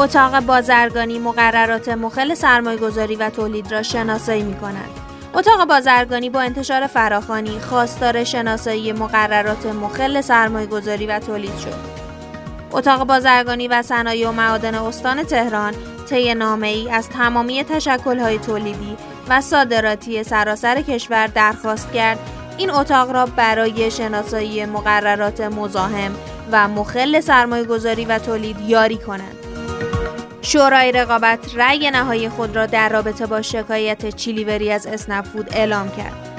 اتاق بازرگانی مقررات مخل سرمایهگذاری و تولید را شناسایی می کند. اتاق بازرگانی با انتشار فراخانی خواستار شناسایی مقررات مخل سرمایهگذاری و تولید شد. اتاق بازرگانی و صنایع و معادن استان تهران طی نامه ای از تمامی های تولیدی و صادراتی سراسر کشور درخواست کرد این اتاق را برای شناسایی مقررات مزاحم و مخل سرمایه گذاری و تولید یاری کنند. شورای رقابت رأی نهایی خود را در رابطه با شکایت چیلیوری از اسنفود اعلام کرد.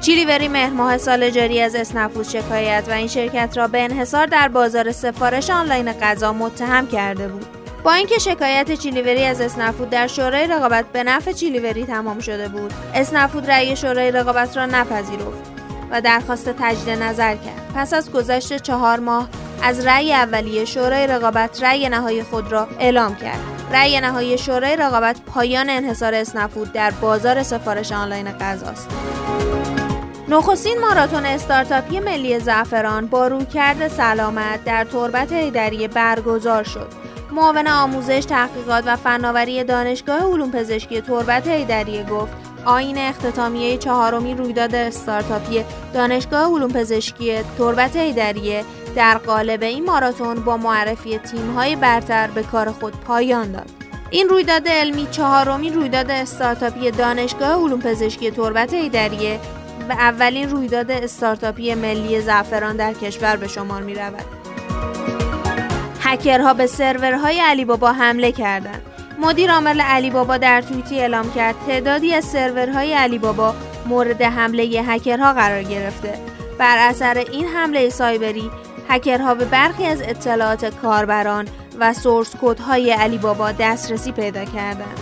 چیلیوری مهر ماه سال جاری از اسنفود شکایت و این شرکت را به انحصار در بازار سفارش آنلاین غذا متهم کرده بود. با اینکه شکایت چیلیوری از اسنفود در شورای رقابت به نفع چیلیوری تمام شده بود اسنفود رأی شورای رقابت را نپذیرفت و درخواست تجدید نظر کرد پس از گذشت چهار ماه از رأی اولیه شورای رقابت رأی نهایی خود را اعلام کرد. رأی نهایی شورای رقابت پایان انحصار اسنفود در بازار سفارش آنلاین غذاست. نخستین ماراتون استارتاپی ملی زعفران با رویکرد سلامت در تربت هیدری برگزار شد. معاون آموزش تحقیقات و فناوری دانشگاه علوم پزشکی تربت هیدریه گفت آین اختتامیه چهارمی رویداد استارتاپی دانشگاه علوم پزشکی تربت هیدریه در قالب این ماراتون با معرفی تیم‌های برتر به کار خود پایان داد. این رویداد علمی چهارمی رویداد استارتاپی دانشگاه علوم پزشکی تربت هیدریه و اولین رویداد استارتاپی ملی زعفران در کشور به شمار می رود. هکرها به سرورهای علی بابا حمله کردند. مدیر عامل علی بابا در توییتی اعلام کرد تعدادی از سرورهای علی بابا مورد حمله هکرها قرار گرفته. بر اثر این حمله سایبری هکرها به برخی از اطلاعات کاربران و سورس کدهای علی بابا دسترسی پیدا کردند.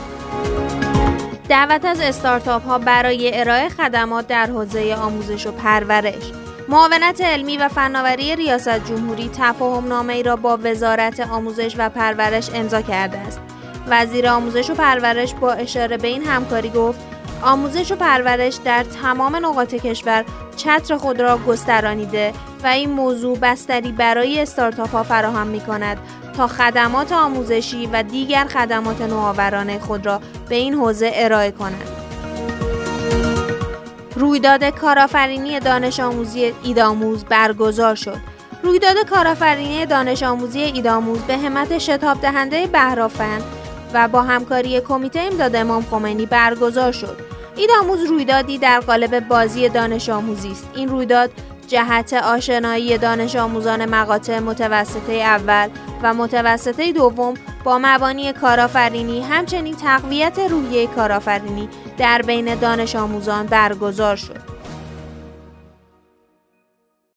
دعوت از استارتاپ ها برای ارائه خدمات در حوزه آموزش و پرورش معاونت علمی و فناوری ریاست جمهوری تفاهم نامه ای را با وزارت آموزش و پرورش امضا کرده است. وزیر آموزش و پرورش با اشاره به این همکاری گفت آموزش و پرورش در تمام نقاط کشور چتر خود را گسترانیده و این موضوع بستری برای استارتاپ ها فراهم می کند تا خدمات آموزشی و دیگر خدمات نوآورانه خود را به این حوزه ارائه کنند. رویداد کارآفرینی دانش آموزی ایداموز برگزار شد. رویداد کارآفرینی دانش آموزی ایداموز به همت شتاب دهنده بهرافن و با همکاری کمیته امداد امام خمینی برگزار شد. ایداموز رویدادی در قالب بازی دانش آموزی است. این رویداد جهت آشنایی دانش آموزان مقاطع متوسطه اول و متوسطه دوم با مبانی کارآفرینی همچنین تقویت روحیه کارآفرینی در بین دانش آموزان برگزار شد.